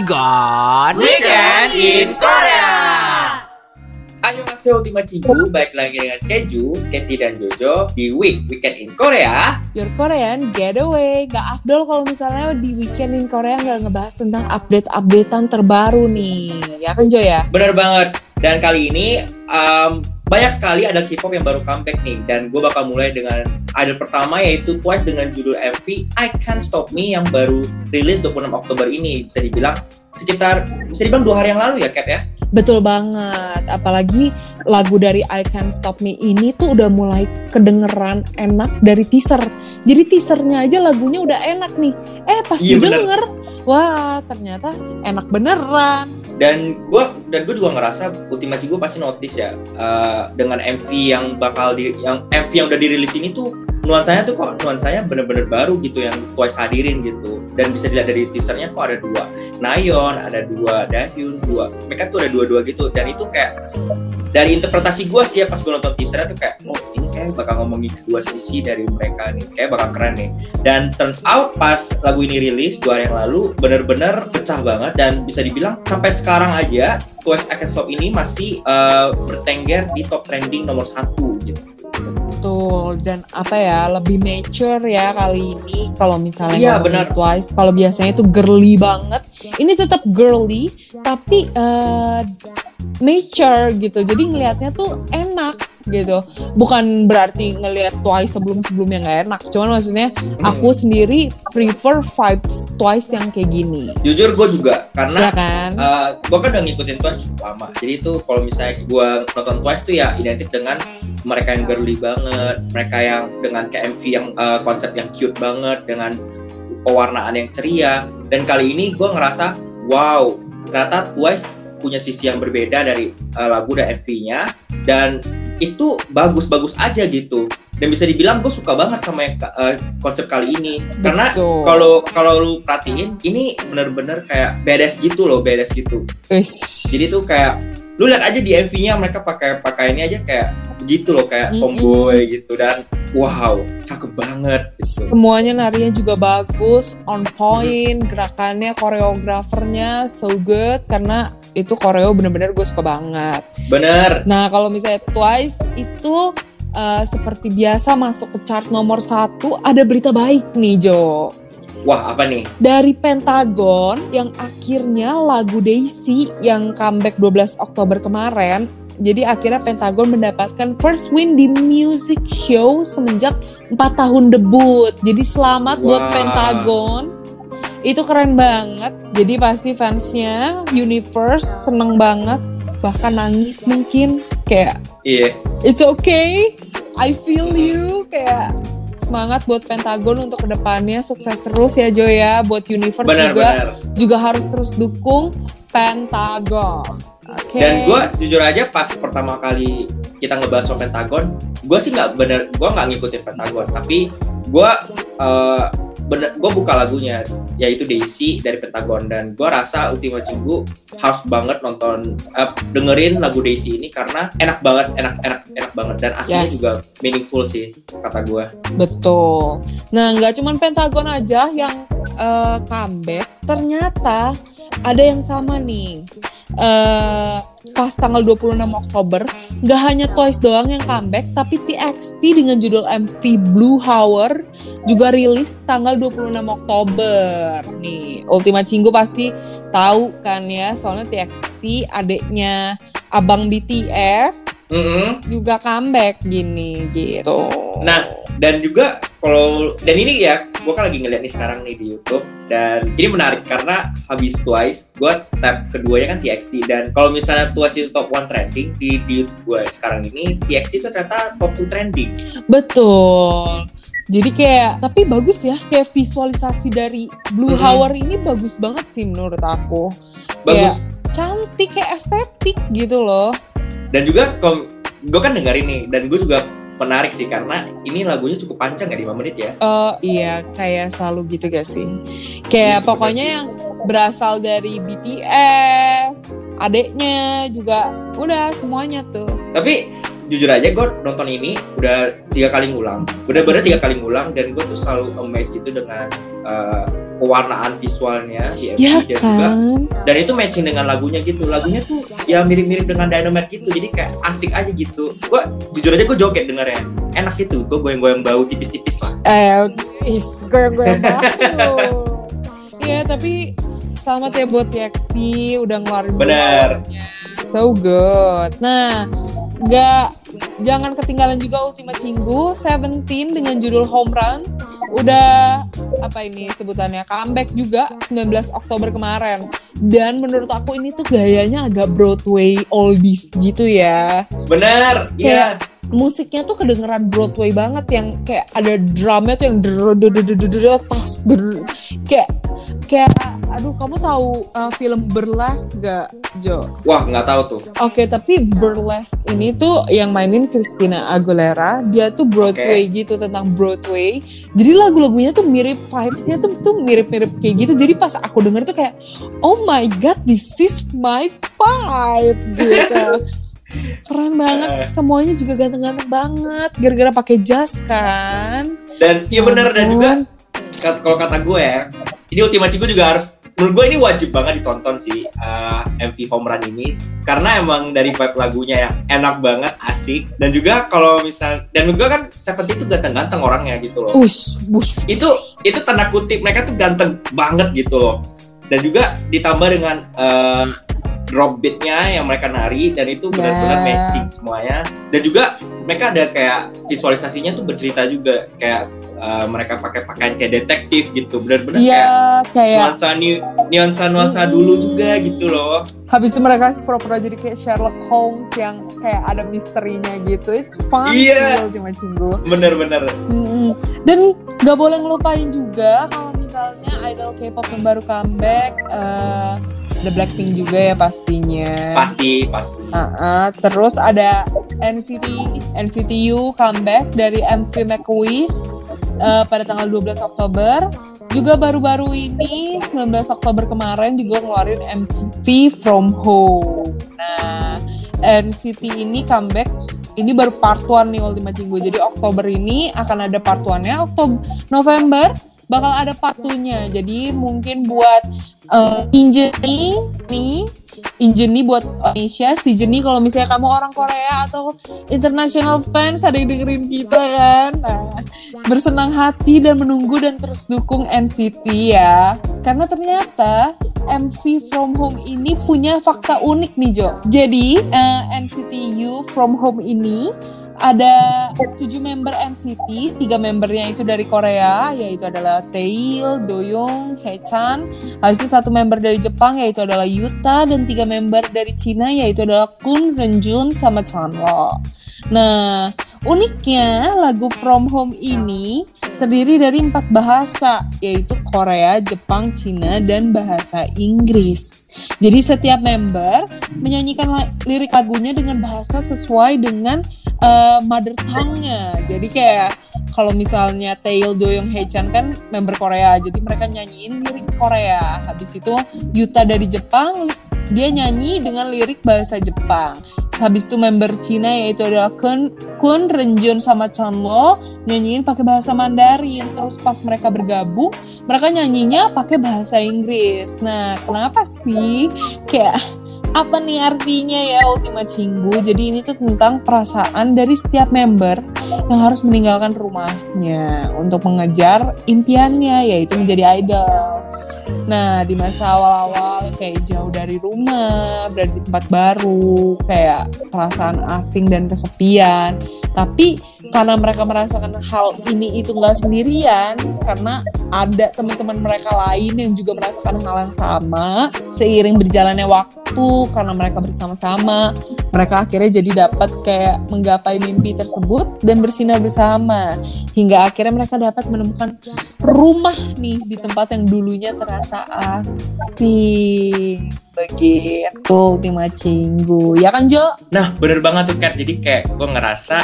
Igon Weekend in Korea. Ayo ngasih Ultima Cinggu, baik lagi dengan Keju, Keti dan Jojo di Week Weekend in Korea. Your Korean Getaway Gak afdol kalau misalnya di Weekend in Korea nggak ngebahas tentang update-updatean terbaru nih Ya kan Jo ya? Bener banget. Dan kali ini um, banyak sekali ada K-pop yang baru comeback nih. Dan gue bakal mulai dengan idol pertama yaitu Twice dengan judul MV I Can't Stop Me yang baru rilis 26 Oktober ini. Bisa dibilang sekitar bisa dibilang dua hari yang lalu ya Kat ya? Betul banget Apalagi lagu dari I Can't Stop Me ini tuh udah mulai kedengeran enak dari teaser Jadi teasernya aja lagunya udah enak nih Eh pas Iya, bener. Wah ternyata enak beneran. Dan gue dan gue juga ngerasa Ultima Cinggu pasti notice ya uh, dengan MV yang bakal di yang MV yang udah dirilis ini tuh nuansanya tuh kok nuansanya bener-bener baru gitu yang Twice hadirin gitu dan bisa dilihat dari teasernya kok ada dua Nayeon ada dua Dahyun dua mereka tuh ada dua-dua gitu. Dan itu kayak dari interpretasi gue sih ya pas gue nonton teasernya tuh kayak oh ini kayak bakal ngomongin kedua sisi dari mereka nih. Kayak bakal keren nih. Dan turns out pas lagu ini rilis dua hari yang lalu bener-bener pecah banget. Dan bisa dibilang sampai sekarang aja I Can't Stop ini masih uh, bertengger di top trending nomor satu gitu Betul. Dan apa ya lebih mature ya kali ini kalau misalnya Iya, benar. Twice. Kalau biasanya itu girly banget. Ini tetap girly tapi eh, mature gitu. Jadi ngelihatnya tuh enak gitu. Bukan berarti ngelihat Twice sebelum sebelumnya nggak enak cuman maksudnya aku sendiri prefer vibes Twice yang kayak gini. Jujur gue juga karena ya kan? gue kan udah ngikutin Twice cukup lama. Jadi itu kalau misalnya gue nonton Twice tuh ya identik dengan mereka yang girly banget mereka yang dengan kayak MV yang uh, konsep yang cute banget dengan pewarnaan yang ceria. Dan kali ini gue ngerasa wow ternyata Twice punya sisi yang berbeda dari uh, lagu dan MV-nya dan itu bagus-bagus aja gitu. Dan bisa dibilang gue suka banget sama yang uh, konsep kali ini. Karena kalau kalau lu perhatiin ini bener-bener kayak beres gitu loh beres gitu. Wis. jadi tuh kayak lu lihat aja di MV-nya mereka pakai pakaiannya aja kayak begitu loh kayak tomboy gitu. Dan wow cakep banget gitu. semuanya narinya juga bagus on point gerakannya koreografernya so good. Karena itu koreo bener-bener gue suka banget bener nah kalau misalnya Twice itu eh, seperti biasa masuk ke chart nomor satu ada berita baik nih Jo wah apa nih dari Pentagon yang akhirnya lagu Daisy yang comeback 12 Oktober kemarin jadi akhirnya Pentagon mendapatkan first win di music show semenjak 4 tahun debut. Jadi selamat buat Wah. Pentagon. Itu keren banget. Jadi pasti fansnya Universe seneng banget. Bahkan nangis mungkin. Kayak iya it's okay, I feel you. Kayak semangat buat Pentagon untuk ke depannya sukses terus ya Jo ya. Buat Universe bener juga bener juga harus terus dukung Pentagon. Oke. dan gue jujur aja pas pertama kali kita ngebahas soal Pentagon gue sih nggak bener gue nggak ngikutin Pentagon tapi gue uh, bener gue buka lagunya yaitu Daisy dari Pentagon dan gue rasa Ultima Cinggu harus banget nonton eh, dengerin lagu Daisy ini karena enak banget enak enak enak banget dan akhirnya Yes. juga meaningful sih kata gue Betul. Nah, nggak cuman Pentagon aja yang eh, comeback, ternyata ada yang sama nih. Eh, pas tanggal 26 Oktober, nggak hanya Twice doang yang comeback, tapi TXT dengan judul MV Blue Hour juga rilis tanggal 26 Oktober. Nih, Ultima Cinggu pasti tahu kan ya, soalnya TXT adeknya abang BTS Mm-mm. juga comeback gini gitu. Nah, dan juga kalau dan ini ya gue kan lagi ngeliat nih sekarang nih di YouTube dan ini menarik karena habis Twice gue tab keduanya kan TXT dan kalau misalnya Twice itu top one trending di di YouTube gue sekarang ini TXT itu ternyata top two trending Betul. Jadi kayak tapi bagus ya kayak visualisasi dari Blue Mhm. Hour ini bagus banget sih menurut aku. bagus Cantik kayak estetik gitu loh. Dan juga gue kan dengerin nih dan gue juga menarik sih karena ini lagunya cukup panjang ya 5 menit ya Eh iya kayak selalu gitu gak sih? Iya, Kayak sebenarnya pokoknya yang berasal dari BTS, adeknya juga udah semuanya tuh. tapi jujur aja gue nonton ini udah tiga kali ngulang bener-bener tiga kali ngulang dan gue tuh selalu amazed gitu dengan uh, pewarnaan visualnya di MV Ya dan juga kan? dan itu matching dengan lagunya gitu lagunya tuh ya mirip-mirip dengan Dynamite gitu jadi kayak asik aja gitu gue jujur aja gue joget dengernya enak gitu gue goyang-goyang bau tipis-tipis lah Eh, is goyang-goyang. Iya, tapi selamat ya buat TXT udah ngeluarin Bener. So good. Nah, nggak jangan ketinggalan juga Ultima Cinggu 17 dengan judul Home Run. Udah apa ini sebutannya? Comeback juga 19 Oktober kemarin. Dan menurut aku ini tuh gayanya agak Broadway oldies gitu ya. Bener iya. Musiknya tuh kedengeran Broadway banget yang kayak ada drumnya tuh yang tas der kayak kayak aduh kamu tahu uh, film Burlesque gak Jo? wah nggak tahu tuh. Oke tapi Burlesque ini tuh yang mainin Christina Aguilera. Dia tuh Broadway gitu tentang Broadway. Jadi lagu-lagunya tuh mirip vibesnya tuh tuh mirip-mirip kayak gitu. Jadi pas aku denger tuh kayak oh my god this is my vibe gitu. Keren banget. Semuanya juga ganteng-ganteng banget gara-gara pakai jas kan. Dan iya bener dan juga kalau kata gue ya ini Ultima Cinggu juga harus menurut gue ini wajib banget ditonton sih uh, MV Home Run ini. Karena emang dari vibe lagunya yang enak banget asik. Dan juga kalau misal dan gue kan Seventeen itu ganteng-ganteng orangnya gitu loh. Ush, bush. itu itu tanda kutip mereka tuh ganteng banget gitu loh. Dan juga ditambah dengan uh, drop beatnya yang mereka nari dan itu benar-benar Yes. matching semuanya dan juga mereka ada kayak visualisasinya tuh bercerita juga kayak uh, mereka pakai pakaian kayak detektif gitu benar-benar kayak Iya, kayak nuansa ni- nuansa nuansa Mm-mm. dulu juga gitu loh habis itu mereka pura-pura jadi kayak Sherlock Holmes yang kayak ada misterinya gitu. It's fun Iya. Ultima Cinggu. bener-bener Mm-mm. Dan gak boleh ngelupain juga kalau misalnya idol K-pop yang baru comeback, eh ada Blackpink juga ya pastinya. pasti pasti Uh-uh. Terus ada NCT NCTU comeback dari MV Make a Wish uh, pada tanggal 12 Oktober. Juga baru-baru ini 19 Oktober kemarin juga ngeluarin MV From Home. Nah, NCT ini comeback ini baru part 1 nih Ultima Cinggu. Jadi Oktober ini akan ada part 1-nya. Oktober November bakal ada part 2-nya. Jadi mungkin buat uh, Injeni nih Injeni buat Indonesia, si Jenny kalau misalnya kamu orang Korea atau international fans ada yang dengerin kita kan. Nah, bersenang hati dan menunggu dan terus dukung NCT ya. Karena ternyata MV From Home ini punya fakta unik nih Jo. Jadi eh, NCT U From Home ini ada tujuh member NCT, tiga membernya itu dari Korea, yaitu adalah Taeil, Doyoung, Haechan, Habis itu satu member dari Jepang yaitu adalah Yuta dan tiga member dari Cina yaitu adalah Kun, Renjun, sama Chanwol. Nah, uniknya lagu From Home ini terdiri dari empat bahasa yaitu Korea, Jepang, Cina, dan bahasa Inggris. Jadi setiap member menyanyikan lirik lagunya dengan bahasa sesuai dengan eh, mother tongue-nya. Jadi kayak kalau misalnya Taeil Doyoung Haechan kan member Korea, jadi mereka nyanyiin lirik Korea. Habis itu Yuta dari Jepang, dia nyanyi dengan lirik bahasa Jepang. Habis itu member Cina yaitu adalah Kun, Kun Renjun sama Chanlo nyanyiin pakai bahasa Mandarin. Terus pas mereka bergabung, mereka nyanyinya pakai bahasa Inggris. Nah, kenapa sih kayak apa nih artinya ya Ultima Cinggu? Jadi ini tuh tentang perasaan dari setiap member yang harus meninggalkan rumahnya untuk mengejar impiannya yaitu menjadi idol. Nah, di masa awal-awal kayak jauh dari rumah, berada di tempat baru, kayak perasaan asing dan kesepian. Tapi karena mereka merasakan hal ini itu nggak sendirian, karena ada teman-teman mereka lain yang juga merasakan hal yang sama, seiring berjalannya waktu, karena mereka bersama-sama, mereka akhirnya jadi dapat kayak menggapai mimpi tersebut dan bersinar bersama hingga akhirnya mereka dapat menemukan rumah nih di tempat yang dulunya terasa asing begitu Ultima Cinggu ya kan Jo? Nah, bener banget tuh Kat. Jadi kayak gue ngerasa,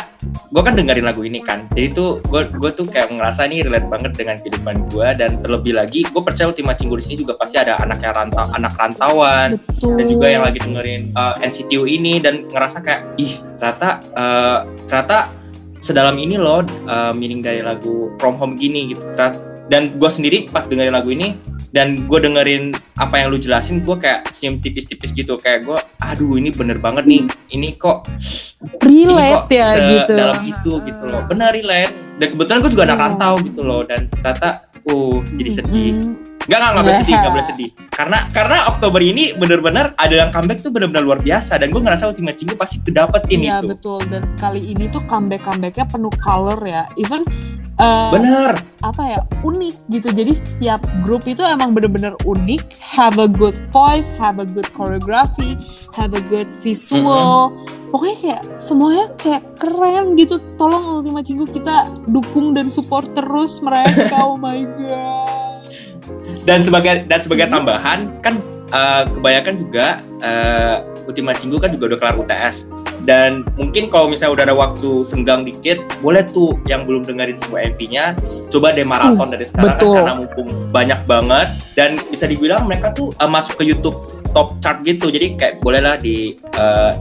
gue kan dengerin lagu ini kan. Jadi tuh gue gue tuh kayak ngerasa ini relate banget dengan kehidupan gue dan terlebih lagi gue percaya Ultima Cinggu di sini juga pasti ada anak yang rantau, anak rantauan Betul. dan juga yang lagi dengerin uh, NCTU ini dan ngerasa kayak ih ternyata uh, ternyata sedalam ini loh uh, meaning dari lagu From Home gini gitu. Ternyata, dan gue sendiri pas dengerin lagu ini dan gue dengerin apa yang lu jelasin gue kayak senyum tipis-tipis gitu. Kayak gue aduh ini bener banget nih. Ini kok relate ini kok ya gitu. dalam itu gitu loh. Benar relate. Dan kebetulan gue juga anak Iya. rantau gitu loh. Dan ternyata uh jadi sedih Mm-mm. Enggak, enggak, enggak boleh sedih, enggak boleh sedih. Karena karena Oktober ini bener-bener ada yang comeback tuh bener-bener luar biasa. Dan gue ngerasa Ultimate Chingu pasti kedapetin Iya itu. betul. Dan kali ini tuh comeback comebacknya penuh color ya. Even uh, Bener. apa ya unik gitu. Jadi setiap grup itu emang bener-bener unik. Have a good voice have a good choreography have a good visual. Pokoknya kayak semuanya kayak keren gitu. Tolong Ultima Cinggu kita dukung dan support terus mereka. Oh my god. Dan sebagai dan sebagai Mhm. tambahan kan eh, kebanyakan juga eh, Ultimate Chingu kan juga udah kelar UTS dan mungkin kalau misalnya udah ada waktu senggang dikit boleh tuh yang belum dengerin semua MV-nya coba deh maraton dari sekarang kan, betul. karena mumpung banyak banget. Dan bisa dibilang mereka tuh eh, masuk ke YouTube top chart gitu. Jadi kayak bolehlah di eh,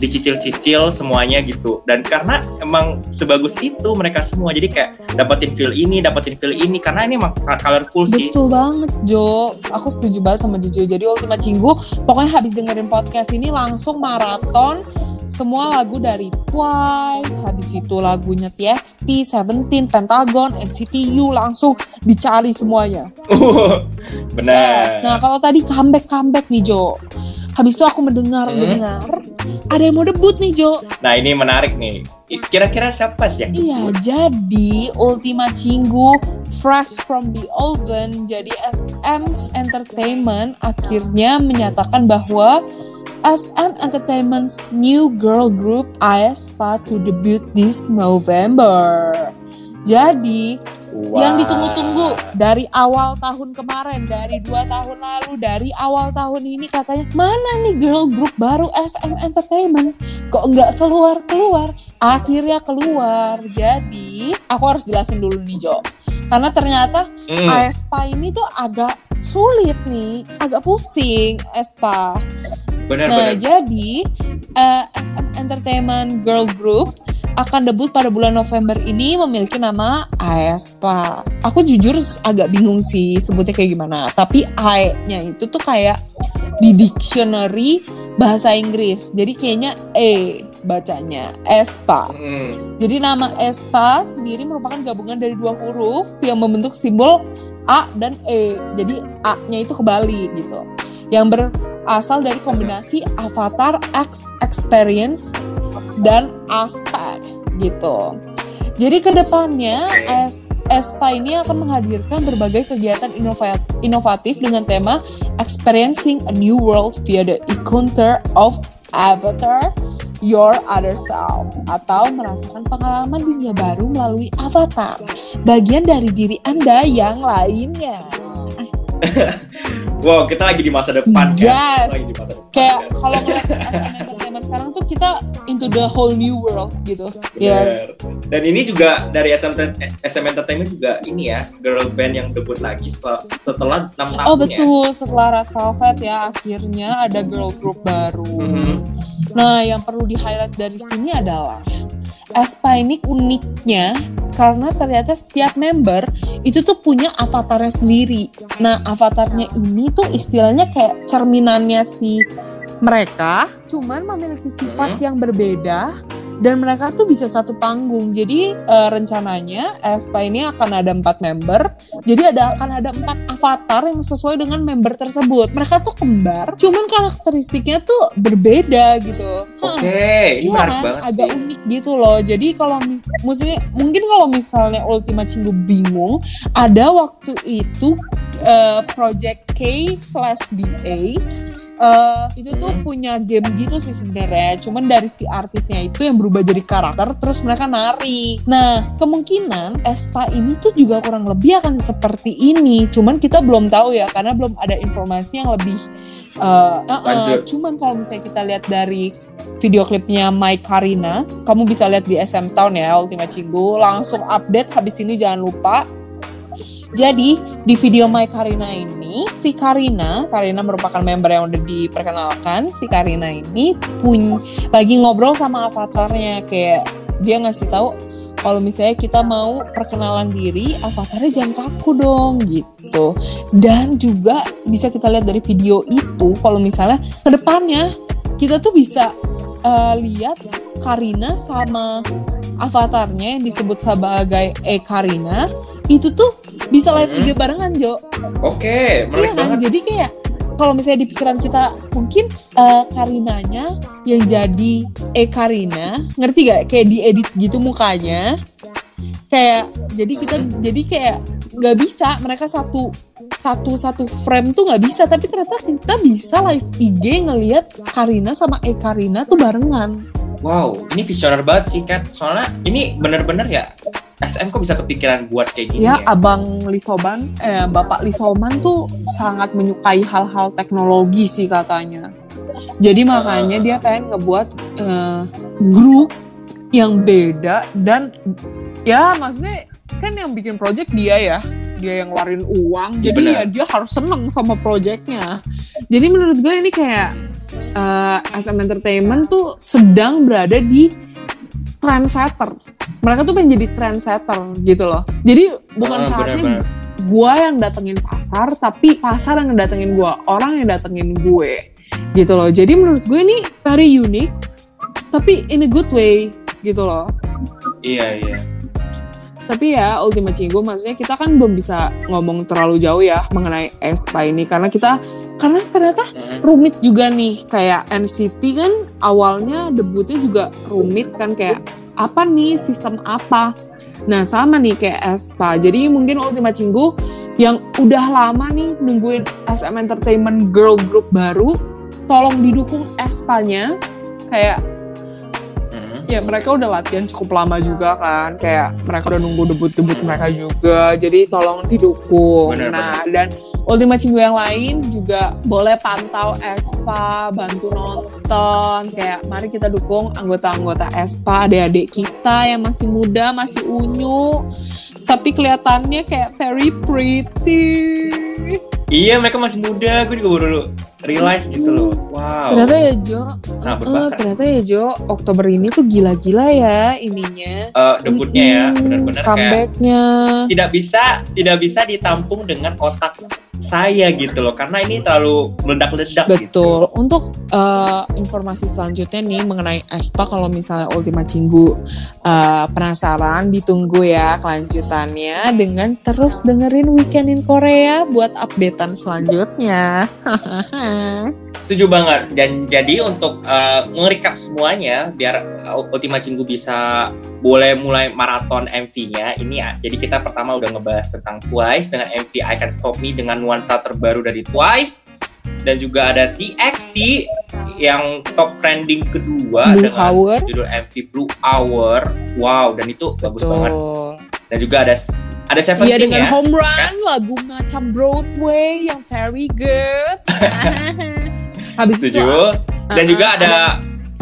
dicicil-cicil semuanya gitu. Dan karena emang sebagus itu mereka semua jadi kayak dapetin feel ini dapetin feel ini. Karena ini emang sangat colorful sih. Betul banget Jo. Aku setuju banget sama Jojo. Jadi Ultima Cinggu Pokoknya habis dengerin podcast ini Langsung maraton Semua lagu dari Twice Habis itu lagunya TXT, Seventeen, Pentagon, NCTU Langsung dicari semuanya. Benar. Yes. Nah kalau tadi comeback-comeback nih Jo. Habis itu aku mendengar-dengar Ada yang mau debut nih Jo. Nah ini menarik nih. Kira-kira siapa sih yang Iya, jadi Ultima Cinggu fresh from the oven, jadi SM Entertainment akhirnya menyatakan bahwa SM Entertainment's new girl group aespa to debut this November. Jadi Wah. yang ditunggu-tunggu dari awal tahun kemarin, dari dua tahun lalu, dari awal tahun ini katanya mana nih girl group baru SM Entertainment? Kok nggak keluar-keluar? Akhirnya keluar. Jadi aku harus jelasin dulu nih Jo, karena ternyata Hmm, aespa ini tuh agak sulit nih, agak pusing aespa. benar Nah, benar. jadi eh, SM Entertainment Girl Group akan debut pada bulan November ini memiliki nama aespa. Aku jujur agak bingung sih sebutnya kayak gimana. Tapi A-nya itu tuh kayak di dictionary bahasa Inggris. Jadi kayaknya E bacanya aespa. Hmm, Jadi nama aespa sendiri merupakan gabungan dari dua huruf yang membentuk simbol A dan E. Jadi A-nya itu kebalik gitu. Yang berasal dari kombinasi avatar X experience dan aspect gitu. Jadi ke depannya es ESPA ini akan menghadirkan berbagai kegiatan inova- inovatif dengan tema Experiencing a New World via the Encounter of Avatar Your Other Self atau merasakan pengalaman dunia baru melalui avatar, bagian dari diri Anda yang lainnya. Wow, kita lagi di masa depan kan? Yes. Lagi di masa depan. Kayak kan? kalau ngeliat Entertainment sekarang tuh kita into the whole new world gitu. Yes. Dan ini juga dari SM, SM Entertainment juga ini ya, girl band yang debut lagi setelah setelah 6 tahun Oh ya. betul, setelah Red Velvet ya akhirnya ada girl group baru. Mhm. Nah, yang perlu di-highlight dari sini adalah Espa ini uniknya karena ternyata setiap member itu tuh punya avatarnya sendiri. Nah, avatarnya ini tuh istilahnya kayak cerminannya si mereka, cuman memiliki sifat yang berbeda dan mereka tuh bisa satu panggung. Jadi eh, rencananya Espa ini akan ada empat member. Jadi ada akan ada empat avatar yang sesuai dengan member tersebut. Mereka tuh kembar, cuman karakteristiknya tuh berbeda gitu. Oke, ini Iya menarik kan? banget agak sih. unik gitu loh. Jadi kalau maksudnya mungkin kalau misalnya Ultima Cinggu bingung, ada waktu itu eh, Project K slash BA eh, itu tuh Hmm. punya game gitu sih sebenarnya. Cuman dari si artisnya itu yang berubah jadi karakter, terus mereka nari. Nah kemungkinan Espa ini tuh juga kurang lebih akan seperti ini. Cuman kita belum tahu ya karena belum ada informasi yang lebih eh, eh, Lanjut. cuman kalau misalnya kita lihat dari video klipnya Mai Karina, kamu bisa lihat di SM Town ya Ultima Cinggu, langsung update habis ini jangan lupa. Jadi di video Mai Karina ini si Karina, Karina merupakan member yang udah diperkenalkan. Si Karina ini pun lagi ngobrol sama avatarnya kayak dia ngasih tahu kalau misalnya kita mau perkenalan diri, avatarnya jangan kaku dong gitu. Dan juga bisa kita lihat dari video itu kalau misalnya ke depannya kita tuh bisa uh, lihat Karina sama avatarnya yang disebut sebagai E Karina itu tuh bisa live Hmm. video barengan Jo. Oke, Iya menarik kan? banget. Jadi kayak kalau misalnya di pikiran kita mungkin eh, Karinanya yang jadi E Karina, ngerti gak? Kayak diedit gitu mukanya. Kayak jadi kita jadi kayak nggak bisa mereka satu satu satu frame tuh nggak bisa tapi ternyata kita bisa live IG ngelihat Karina sama E Karina tuh barengan. Wow, ini visioner banget sih, Kat. Soalnya ini bener-bener ya, SM kok bisa kepikiran buat kayak gini Ya, ya? Abang Lisoban, eh, Bapak Lisoman tuh sangat menyukai hal-hal teknologi sih katanya. Jadi makanya dia pengen ngebuat eh, grup yang beda dan ya maksudnya kan yang bikin project dia ya, dia yang ngeluarin uang. Iya, Jadi benar. ya dia harus seneng sama projectnya. Jadi menurut gue ini kayak eh, SM Entertainment tuh sedang berada di trendsetter. Mereka tuh pengen jadi trendsetter gitu loh. Jadi bukan Ah, saatnya gua yang datengin pasar, tapi pasar yang datengin gua, orang yang datengin gue, gitu loh. Jadi menurut gue ini very unique, tapi in a good way, gitu loh. Iya, iya. Tapi ya Ultima Cinggu maksudnya kita kan belum bisa ngomong terlalu jauh ya mengenai Espa ini karena kita karena ternyata rumit juga nih kayak NCT kan awalnya debutnya juga rumit kan kayak apa nih sistem apa? Nah sama nih kayak Espa. Jadi mungkin Ultima Cinggu yang udah lama nih nungguin SM Entertainment girl group baru tolong didukung Espa-nya. Kayak. Ya mereka udah latihan cukup lama juga kan. Kayak mereka udah nunggu debut-debut mereka juga. Jadi tolong didukung. Bener, nah dan Ultima Cinggu yang lain juga boleh pantau Espa bantu nonton. Kayak mari kita dukung anggota-anggota Espa adik-adik kita yang masih muda masih unyu tapi kelihatannya kayak very pretty. Iya, mereka masih muda. Gue juga baru realize gitu loh. Wow. ternyata ya Jo Nah, berbakat. ternyata ya Jo Oktober ini tuh gila-gila ya ininya Eh, debutnya ya, benar-benar kayak comebacknya tidak bisa tidak bisa ditampung dengan otak saya gitu loh karena ini terlalu meledak-ledak gitu. betul untuk eh, informasi selanjutnya nih mengenai Espa kalau misalnya Ultima Cinggu eh, penasaran ditunggu ya kelanjutannya dengan terus dengerin Weekend in Korea buat updatean selanjutnya Setuju banget dan jadi untuk uh, nge-recap semuanya biar uh, Ultima Cinggu bisa boleh mulai maraton MV-nya ini ya. Jadi kita pertama udah ngebahas tentang Twice dengan MV I Can't Stop Me dengan nuansa terbaru dari Twice dan juga ada TXT yang top trending kedua Blue dengan Hour judul MV Blue Hour. Wow, dan itu bagus banget. betul Dan juga ada ada Seventeen Iya dengan ya. Home Run lagu macam Broadway yang very good. Habis itu Setuju. Dan uh-uh, juga ada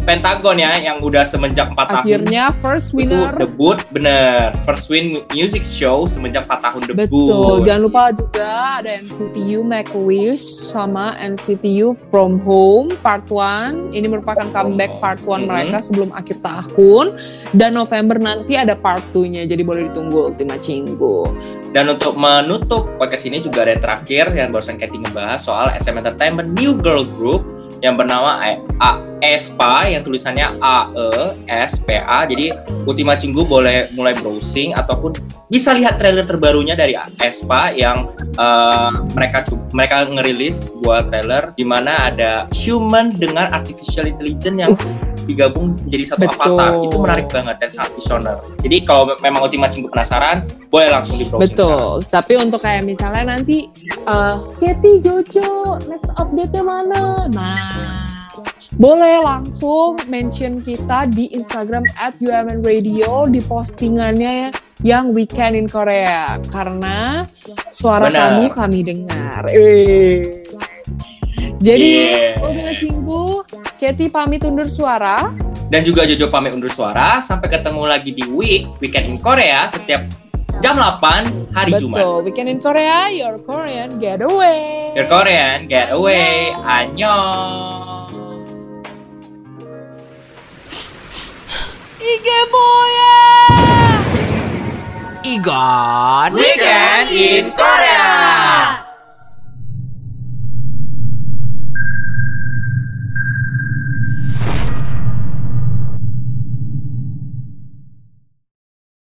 Pentagon ya yang udah semenjak 4 tahun akhirnya first itu winner debut bener first win music show semenjak 4 tahun debut Betul, jangan lupa juga ada NCTU Make a Wish sama NCTU From Home Part 1. Ini merupakan comeback Part 1 Mhm. mereka sebelum akhir tahun. Dan November nanti ada Part 2-nya, jadi boleh ditunggu Ultima Cinggu. Dan untuk menutup podcast ini juga ada yang terakhir yang barusan Katie ngebahas soal SM Entertainment New Girl Group yang bernama A- A- ESPA yang tulisannya A E S P A. Jadi Ultima Cinggu boleh mulai browsing ataupun bisa lihat trailer terbarunya dari ESPA yang eh, mereka mereka ngerilis buat trailer di mana ada human dengan artificial intelligence yang digabung menjadi satu Betul. avatar itu menarik banget dan sangat visioner jadi kalau me- memang Ultima Cinggu penasaran boleh langsung di browsing sekarang. Betul, tapi untuk kayak misalnya nanti eh Katie Jojo next update-nya mana? Nah, boleh langsung mention kita di Instagram at UMN Radio di postingannya yang Weekend in Korea karena suara Benar. kamu kami dengar. Eh. Jadi Yeah. Ultima Cinggu, Yeti pamit undur suara. Dan juga Jojo pamit undur suara. Sampai ketemu lagi di Week Weekend in Korea setiap jam 8 hari Betul. Jumat. Betul, Weekend in Korea, your Korean getaway. Your Korean getaway. Annyeong. Ige boya. Igon Weekend in Korea.